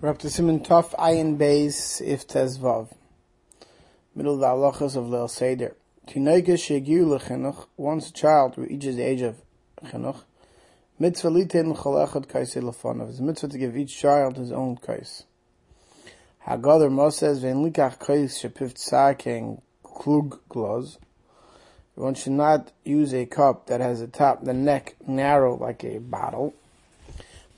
We're up to Simon Tov Ayin Beis If Tezvav. Middle of the halachas of Leil Seder. Tinoike shegiu lechinuch, once a child reaches the age of chinuch, mitzvah litin cholechad kaisi lefonav. It's a mitzvah to give each child his own kais. Haggadah Moses vein likach kais shepiv tzaking klug gloz. One should not use a cup that has a top, the neck narrow like a bottle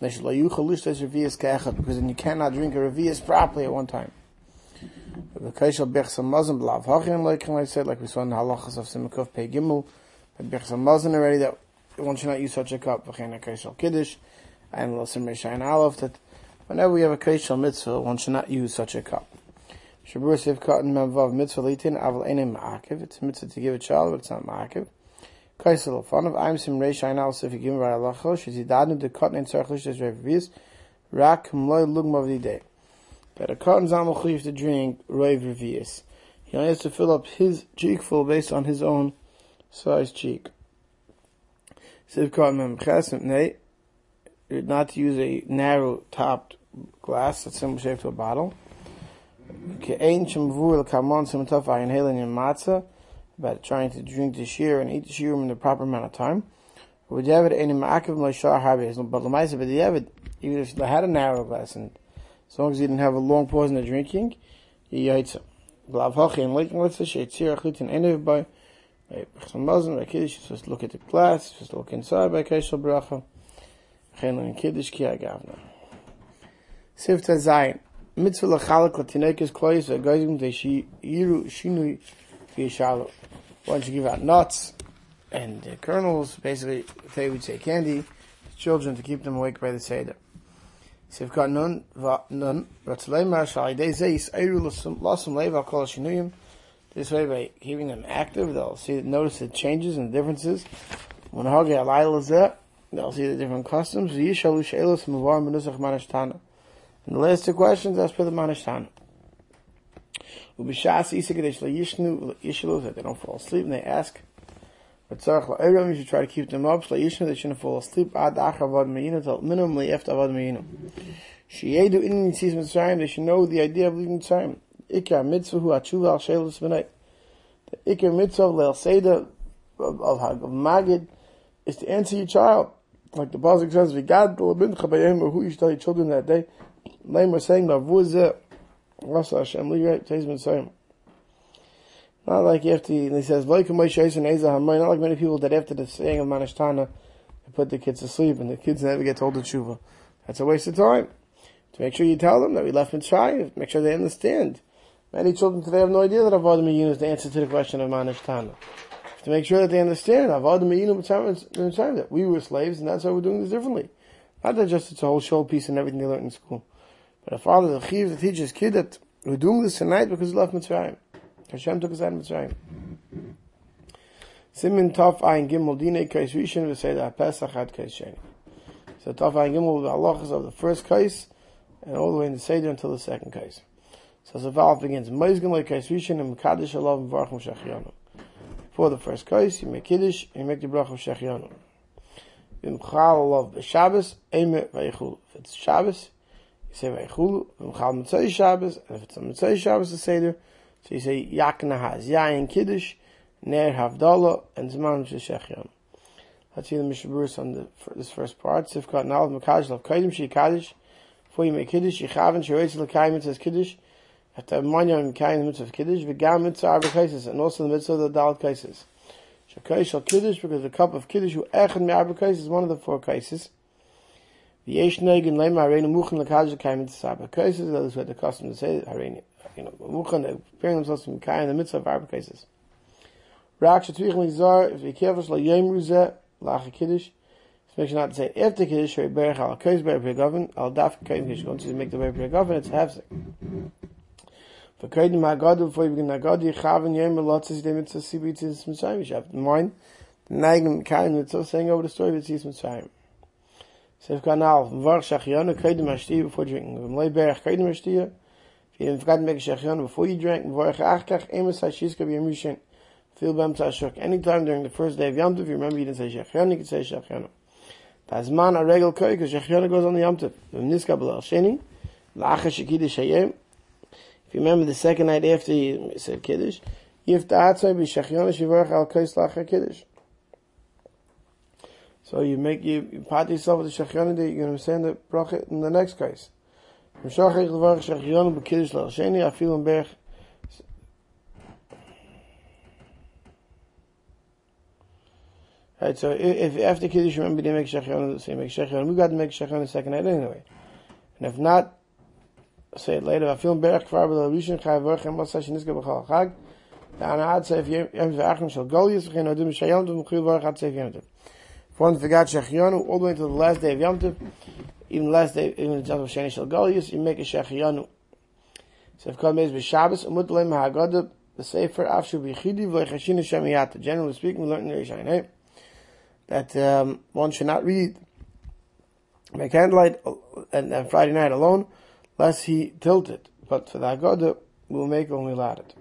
because then you cannot drink a revius properly at one time. Like we saw in the halachas of Simakov Pei Gimel, but Bechsam already that one should not use such a cup, and that whenever we have a Kaishal Mitzvah, one should not use such a cup. Shabur Siv Katan Memvav Mitzvah Litin, Aval Einem Ma'akiv, it's a mitzvah to give a child, but it's not Ma'akiv. Kaisel fun of I'm if Allah khosh in rak of the day. But a cotton khif to drink rave he only has to fill up his cheek full based on his own size cheek. Siv cotton mem khasm nay not to use a narrow topped glass that's similar shape to a bottle. Ke kamon about trying to drink the shear and eat the shear in the proper amount of time. But the even if they had a narrow glass and as long as he didn't have a long pause in the drinking, he yaitz him. Glav hochi and leikin with the sheitzir achlit and enev by Kiddush, supposed to look at the glass, to look inside by Keishal Bracha, Chen and Kiddush ki agavna. Sifta Zayin, mitzvah lachalak latinekes klois, v'gazim de shi yiru shinui v'yishalu once you give out nuts and the kernels, basically, they would say candy, to children to keep them awake by the Seder. This way, by keeping them active, they'll see, notice the changes and differences. When hagi alayla is there, they'll see the different customs. And the last two questions, that's for the manashtana. They don't fall asleep and they ask but you should try to keep them up they shouldn't fall asleep Ad minimally after Vad Me'inu. Sheyedu in Yitzis Mitzrayim they should know the idea of leaving V'nai the Ikar Mitzvah of, of, Magid is to answer your child. Like the Pasuk says who you should tell your children that day. Lame saying Rasa Hashem Lirat Tez Mitzrayim. Not like after he, he says, Not like many people that after the saying of Manashtana, they put the kids to sleep and the kids never get told the tshuva. That's a waste of time. To make sure you tell them that we left Mitzrayim, make sure they understand. Many children today have no idea that Avodah Miyun is the answer to the question of Manashtana. To make sure that they understand Avodah Miyun Mitzrayim, that we were slaves and that's why we're doing this differently. Not that just it's a whole show piece and everything they learned in school. But a father, the chiv, that teaches his kid that we're doing this tonight because he left Mitzrayim. Hashem took us out of Mitzrayim. Simin Tov Ayin Gimel Dinei Kais Rishon V'Seder HaPesach Ad Kais Sheni. So Tov Ayin Gimel the halachas of the first kais and all the way in the Seder until the second kais. So the valve begins Moizgan Like Kais Rishon and Mekadosh Alav V'Varchim Shechianu. Before the first kais, you make Kiddush and you make the Brach of Shechianu. V'Mchal Alav B'Shabbos Eimet V'Yichul. If it's Shabbos, you say Vaychulu, V'mchal Mitzvah Shabbos, and if it's a Mitzvah Shabbos, the Seder, so you say Yak Nahaz, Yayin Kiddush, Ner Havdalah, and Zman Sheshechyan. Let's see the Mishaburs on the, this first part. Sifkat Nalav Makaj Lav Kaidim Shi Kaddish. Before you make Kiddush, Yechavin Sheretz L'Kayim says Kiddush. To have Manya and Kayin the mitzvah of Kiddush, V'gam Mitzvah Arba Kaisis, and also the mitzvah of the Dalit Kaisis. Shekai Shal Kiddush, because the cup of Kiddush, who Echad Mi Arba Kaisis, is one of the four Kaisis. V'yesh Negin Lema Hareinu Muchan L'Kaddish L'Kayim Mitzvah Arba Kaisis, that is what the custom to say, Hareinu you know, Muchan, they're preparing themselves to Mikhail in the midst of Arba cases. Rak Shetvich Lizar, if you careful, Shla Yom Ruzeh, Lach Kiddush, make sure not to say after Kiddush, Shri Berach Al Kois Ber Pregoven, Al Daf Kain Kiddush, once you make the Ber Pregoven, it's Hefzik. For Kaidim Hagadu, before you begin Hagadu, Yechavin Yom Elotzes, Yidei Mitzvah Sibi Tzis Mitzrayim, you have in mind, the Nagim Mikhail Mitzvah, saying over the story of Tzis Mitzrayim. Sef Kanal, Mvarch Shachianu, Kaidim Hashtiya, before drinking, V'mlei Berach Kaidim Hashtiya, you forgot to make a shechion before you drank. Feel bam tashuk. Anytime during the first day of Yom Tov, you remember you didn't say shechion, you can say shechion. Tazman a regal koi, because shechion goes on the Yom Tov. B'lal sheni, Lachash Kiddush Hayem. If you remember the second night after you said Kiddush, to atzay b'shachyon shivarach al kais lachar Kiddush. So you make, you, you pat yourself with the shachyon that you're going to send the bracha in the next case. Shachyon b'kiddush afil in berch Right, so if, if after Kiddush, remember they make Shechon, say make Shechon, we got to make Shechon the second night anyway. And if not, say it later, I feel Berach Kvar Sheniska B'chal Chag, Seif Yem V'achim Shal V'chein Odim Tov. If one forgot Shechionu, all the way to the last day of Yom Tov, even the last day, even the time of Sheni Shal Golius, you make a Shechionu. So if Kol Mez B'Shabbos, Umut Leim HaGodah, the Sefer Afshu B'Yichidi V'Echashin Hashem Yata. Generally speaking, we learn in the Rishayin, that um, one should not read by candlelight and, and, Friday night alone, lest he tilt it. But for the Haggadah, we'll make only allowed it.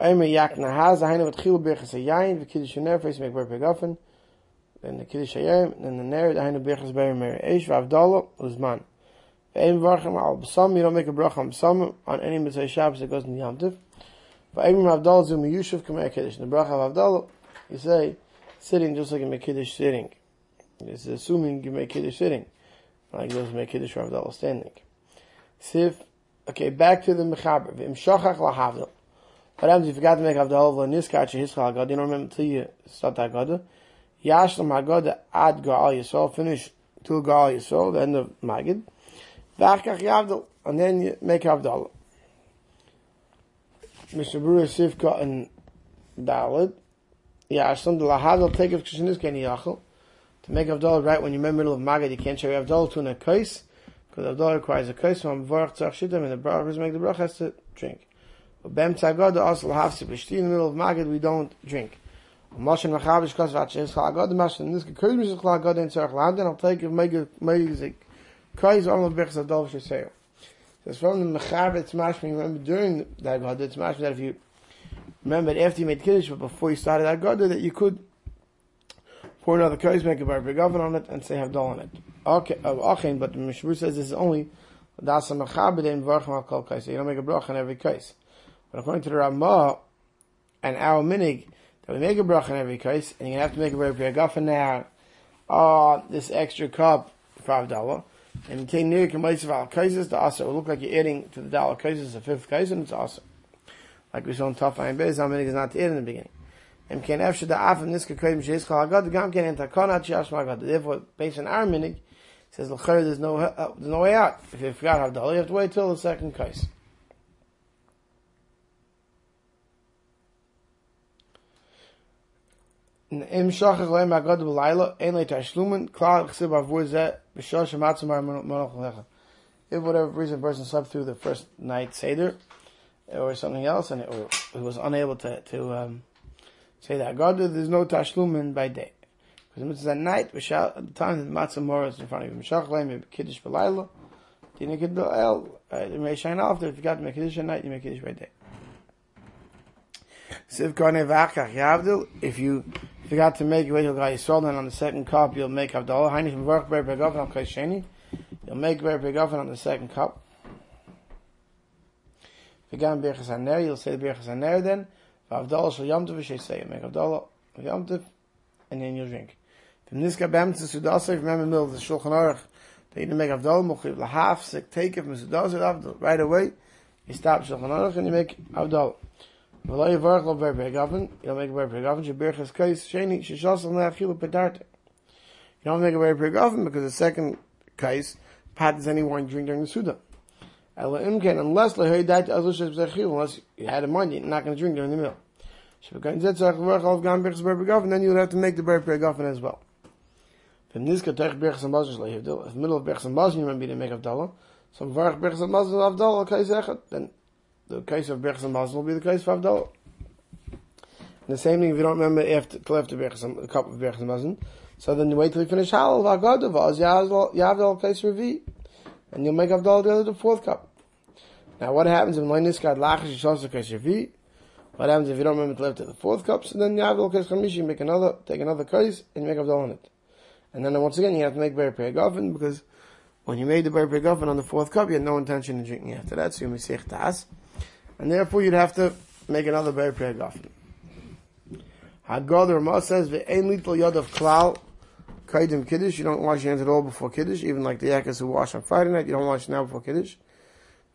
Ayme yakna haz, ahayna vat chil berchas hayayin, v'kiddush haner, face make ber pegafen, then the kiddush hayayim, then the ner, ahayna berchas ber mer eish, v'avdala, uzman. V'ayim varchem al b'sam, you don't make a bracha on b'sam, on any mitzvah Shabbos that goes in the Yom Tiv. V'ayim avdala zu miyushav kamei kiddush. The bracha of avdala, you say, sitting just like you make Kiddush sitting. It's assuming you make Kiddush sitting. Like those make Kiddush Rav standing. Sif, okay, back to the Mechaber. V'im shochach lahavdil. What happens if you forgot to make Havdalah v'lo niskach hischal haggadah? You don't remember until you start the haggadah. Yashlam haggadah ad ga'al yisrael. Finish till ga'al yisrael, the end of Magid. V'achkach yavdil. And then you make Havdalah. Mishnah Berurah Sifka and Dalit. Yeah, some the lahadal take of kishinis ken yachol. To make Avdol right when you're in the middle of Magad, you can't share Avdol to a kais, because Avdol requires a kais, so Varach Tzach Shittim, and the brachas make the brach has to drink. Bem Tzagad also lahafsi, but in the middle of Magad, we don't drink. Moshe Machavish Kos Vatches Chalagad, Mash, and this Kekoy Mishach Chalagad in Tzarech Land, and I'll take a mega, mega, kais the Bechs Avdol Sheseo. So it's from the Mechav, it's mashing, remember during that God, it's mashing that if you remember after you made Kiddush, but before you started that Gada, that you could pour another kais, make a bar begoven on it, and say have dol on it. Okay, uh, okay, but the Mishmur says this is only dasa mechabed in varchim al kol kais. You don't make a bracha on every kais. But according to the Ramah and our minig, that we make a bracha in every case? and you have to make a bar begoven now, uh, this extra cup, five dollar. And you take near kaisis al kaisis, the asa will look like you're adding to the dollar kaisis, a fifth kais, and it's awesome like we saw in Taf Ayin Beis, how many is not to eat in the beginning. Em ken efshe da af niska kodim sheis kol agad, gam ken enta konat shiash magad. Therefore, based on our minig, says there's no uh, there's no way out. If you forgot how dollar, you have to wait till the second case. Im shachach leim agad b'layla, ein lei tashlumen, klal chsib avur zeh, b'shah shematzimar monoch lecha. If whatever reason person slept through the first night Seder, or something else, and it, or he was unable to to um, say that God there's no tashlumin by day because it's at night. At the time the matzah mora is in front of him. Shachlei kiddush b'layla. Dina kiddush el. It may shine off. If you got to make kiddush at night, you make kiddush by day. Siv karne v'achach yavdil. If you forgot to make till guy Yisrael, then on the second cup you'll make avdallah. Heinich v'varch ber begofen al sheni. You'll make ber begofen on the second cup. V'gam Birchas HaNer, you'll say the Birchas HaNer then, V'avdala Shal Yom Tov V'shei make Avdala Yom Tov, and then you'll drink. From this Gabam to Sudasa, remember in the middle of the Shulchan Aruch, you didn't make Avdala, Muchiv Lahaf, Sik Take it from Sudasa, right away, you stop Shulchan Aruch and you make Avdala. V'lo Yivarach Lo Ber Begavan, you don't make a Begavan, She Birchas Kais, Sheni, Shishasal Ne'achilu Pedarte. You don't make a Ber Begavan because the second Kais, Pat is wine drink during the Suda unless unless you had a money, you're not going to drink during the meal. And then you would have to make the ber pegafen as well. If in the middle of berchs and mazon you might be to make avdallah, so varach berchs and mazon avdallah kais echet, then the case of berchs and mazon will be the case for avdallah. And the same thing if you don't remember after till after berchs a cup of berchs and mazon, so then you wait till you finish halal v'agadav, as yavdal case revi, and you'll make avdallah the other the fourth cup. Now, what happens if Loinis got lachish shosha keshavi? What happens if you don't remember lift to the fourth cup? So then have the chamishi, you make another, take another kais, and you make avdol on it. And then once again, you have to make very payagavin because when you made the Bar Gafen on the fourth cup, you had no intention of drinking after that, so you Mesech Tas. And therefore you'd have to make another Bar Gafen. Haggadah the Ramah says, Ve'en little yad of klal, kaidim kiddush, you don't wash your hands at all before kiddush, even like the yakas who wash on Friday night, you don't wash now before kiddush.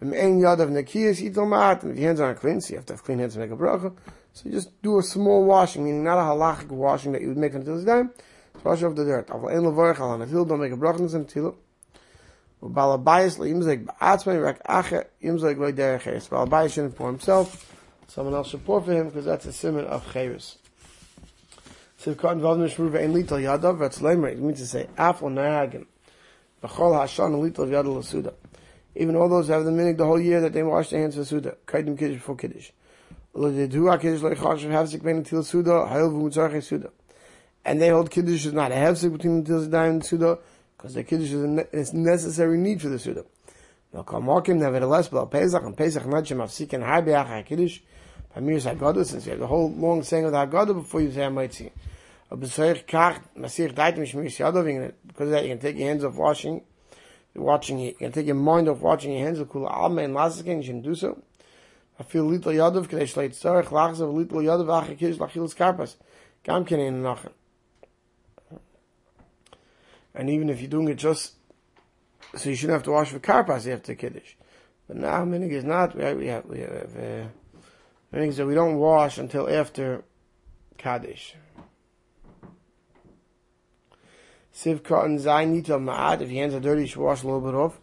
Ve'en yad of nekiyas, ma'at, and if your hands aren't clean, so you have to have clean hands to make a bracha, so you just do a small washing, meaning not a halachic washing that you would make until this just wash off the dirt. Aval ein levarech al anatil, don't make a bracha in the Balabayas leimzeg ba'atzmei rak ache yimzeg lo derech. Balabayas shouldn't pour himself. Someone else should pour for him because that's a simon of cheres. Sivkot involved in yadav. It means to say l'suda. Even all those have the minig the whole year that they wash their hands for suda. Kaidim kiddush before kiddush. And they hold kiddush is not a havzik between until zedayim and suda because the kiddush is a, ne- is necessary need for the suda. Nevertheless, but Pesach and Pesach not shemafsik and high be'ach kiddush. Pamir Haggadah, since you have the whole long saying of the Haggadah before you say Hamaitzi. Because of that, you can take your hands off washing, watching it. You can take your mind off watching your hands. Kula alma and lasikin, you shouldn't do so. I feel little yadav, kadesh leit tzarech, lachzav little yadav, achi kish, lachilas karpas. Gam kenein nachem. And even if you're doing it just, so you shouldn't have to wash for karpas after kiddush. But now minig is not, have, we have, we have, uh, minig that we don't wash until after kaddish. Sivka and Zayin Nitel Ma'at, if your hands are dirty, you should wash a little bit off.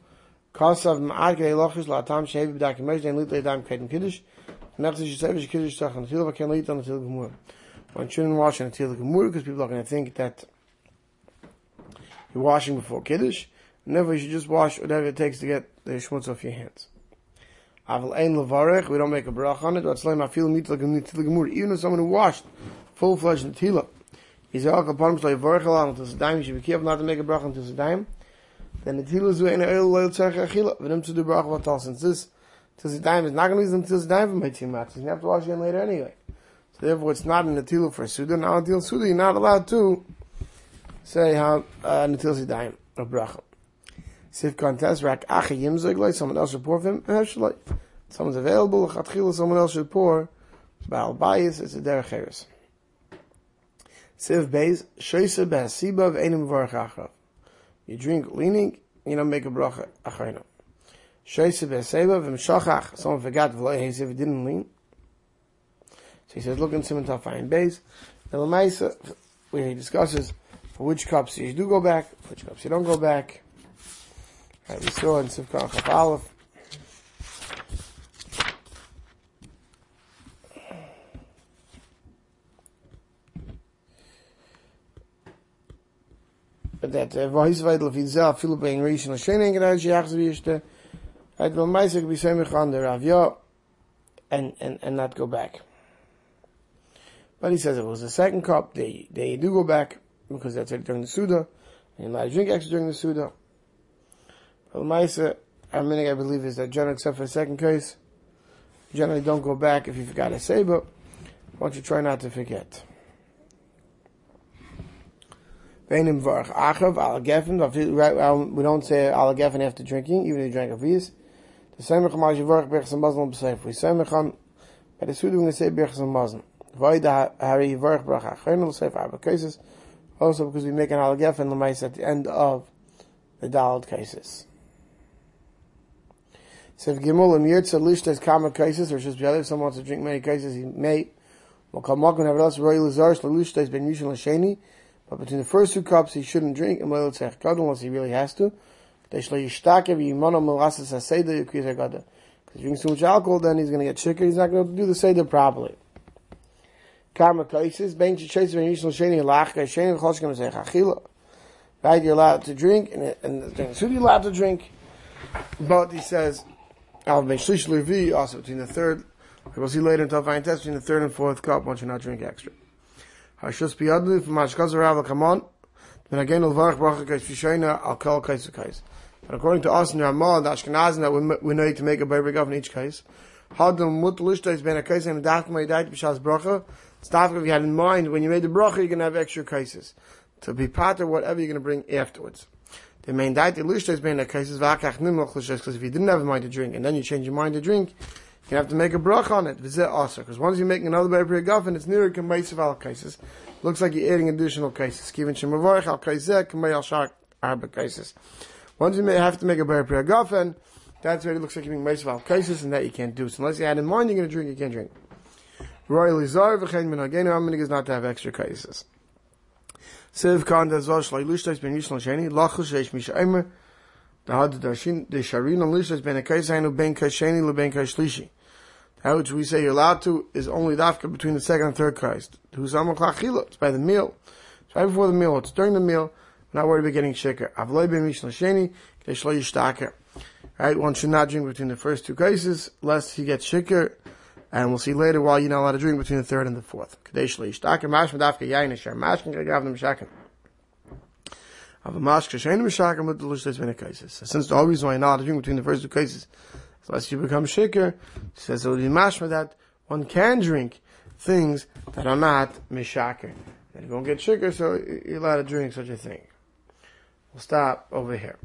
Kasav Ma'at Kei Lochish La'atam Shehevi B'dak Yemesh, then Litle Yadam Kedem Kiddush. Nechzish Yisef Yish Kiddush Tach Natil, Vaken Litle Natil Gemur. One shouldn't wash Natil Gemur, because people are going to think that you're washing before Kiddush. Never, you should just wash whatever it takes to get the schmutz off your hands. Aval Ein Levarech, we don't make a brach on it, but Sleim Afil Mitel Gemur, even if someone who washed full-fledged Natilah, He's all upon him, so Yivarech until Sedayim, you should be careful not to make a bracha until Sedayim. Then the Tilu Zu Ein Eil Leil Tzarech Achila, him to do bracha Vatal, since this, till Sedayim is not going to use them till Sedayim for Meitzim Matzah, to have to wash again later anyway. So therefore it's not in the Tilu for Suda, now until Suda you're not allowed to say how, uh, until Sedayim, a bracha. Sif contest, Rak Achi Yimzeg Loi, someone else should pour for him. Someone's available, someone else should pour, Baal Bayis, it's a Derech Heres. Siv Beis, Shoyse Behasiba V'enim Varach Achrav. You drink leaning, you don't make a bracha achrayna. Shoyse Behasiba V'mshachach, someone forgot V'loi Hesiv, didn't lean. So he says, look in Simon Tafayin Beis. Now Lamaisa, where he discusses for which cups you do go back, which cups you don't go back. Right, we saw in Sivkar Chaf Aleph, but that uh, on the Rav and and and not go back. But he says it was the second cup they they do go back because that's it during the suda and I drink extra during the suda but meistens I mean I believe is that general except for the second case generally don't go back if you forgot to say but why don't you try not to forget. We don't say al gefen after drinking, even if you drank a vias. The same chamash yivarach berchas mazon b'seif. We say mechan, by the suda we say berchas mazon. Vayda hari yivarach berach achrein l'seif arba cases. Also because we make an al gefen l'mais at the end of the dalad cases. So if Gimel and Yirtza Lishta kama cases, or just if someone wants to drink many cases, he may. Well, Kamakon nevertheless, Roy Lazar's Lishta has been usually Sheni. But between the first two cups, he shouldn't drink unless he really has to. Because if he drinks too much alcohol, then he's going to get sicker. He's not going to do the seder properly. Cases, ben. Right, you're allowed to drink, and and the you're allowed to drink. But he says, shlish levi also between the third. We'll see later until fine test between the third and fourth cup. Once you not drink extra. Rav Kamon. Then again, Kais Al Kais Kais. And according to us in Ramah, the Ashkenazim that we, know to make a Beber Gav in each case. Hadam Ben a case and Bishas. Staff if you had in mind when you made the Bracha, you're going to have extra cases. To be part of whatever you're going to bring afterwards. The main diet is being a case vakach nimloch because if you didn't have a mind to drink and then you change your mind to drink, you have to make a brach on it. Vizet also because once you're making another better guffin, it's nearer k'meisav al cases. Looks like you're adding additional cases. Given shemavarich al kaiseh k'mei al shar arba cases. Once you may have to make a better guffin, that's where it looks like you're being meisav al cases, and that you can't do. So unless you had in mind you're going to drink, you can't drink. Royally zar v'chein min hagenu aminig is not to have extra cases. Siv kan das was shloi lushtais ben yishlan sheni lachus sheish mish eimer da had da shin de sharin on lushtais ben a kaisen u ben kasheni le ben kashlishi how which we say you're allowed to is only dafka between the second and third Christ. Who's Chachila? It's by the meal. It's right before the meal. It's during the meal. We're not worried about getting shaker. Avloi ben mishna sheni, keshlo yishtaker. Right? One should not drink between the first two cases, lest he gets shaker. And we'll see later why you're not allowed to drink between the third and the fourth. Kadesh yishtaker, mash medafka yayin asher, mash can gav them shakin. Av a mash kashen mishakim with the lushtes ben cases. Since the whole reason why you're not allowed to drink between the first two cases unless you become shaker, says it would be mashma that one can drink things that are not mishaker. And you won't get shaker, so you're allowed to drink such a thing. We'll stop over here.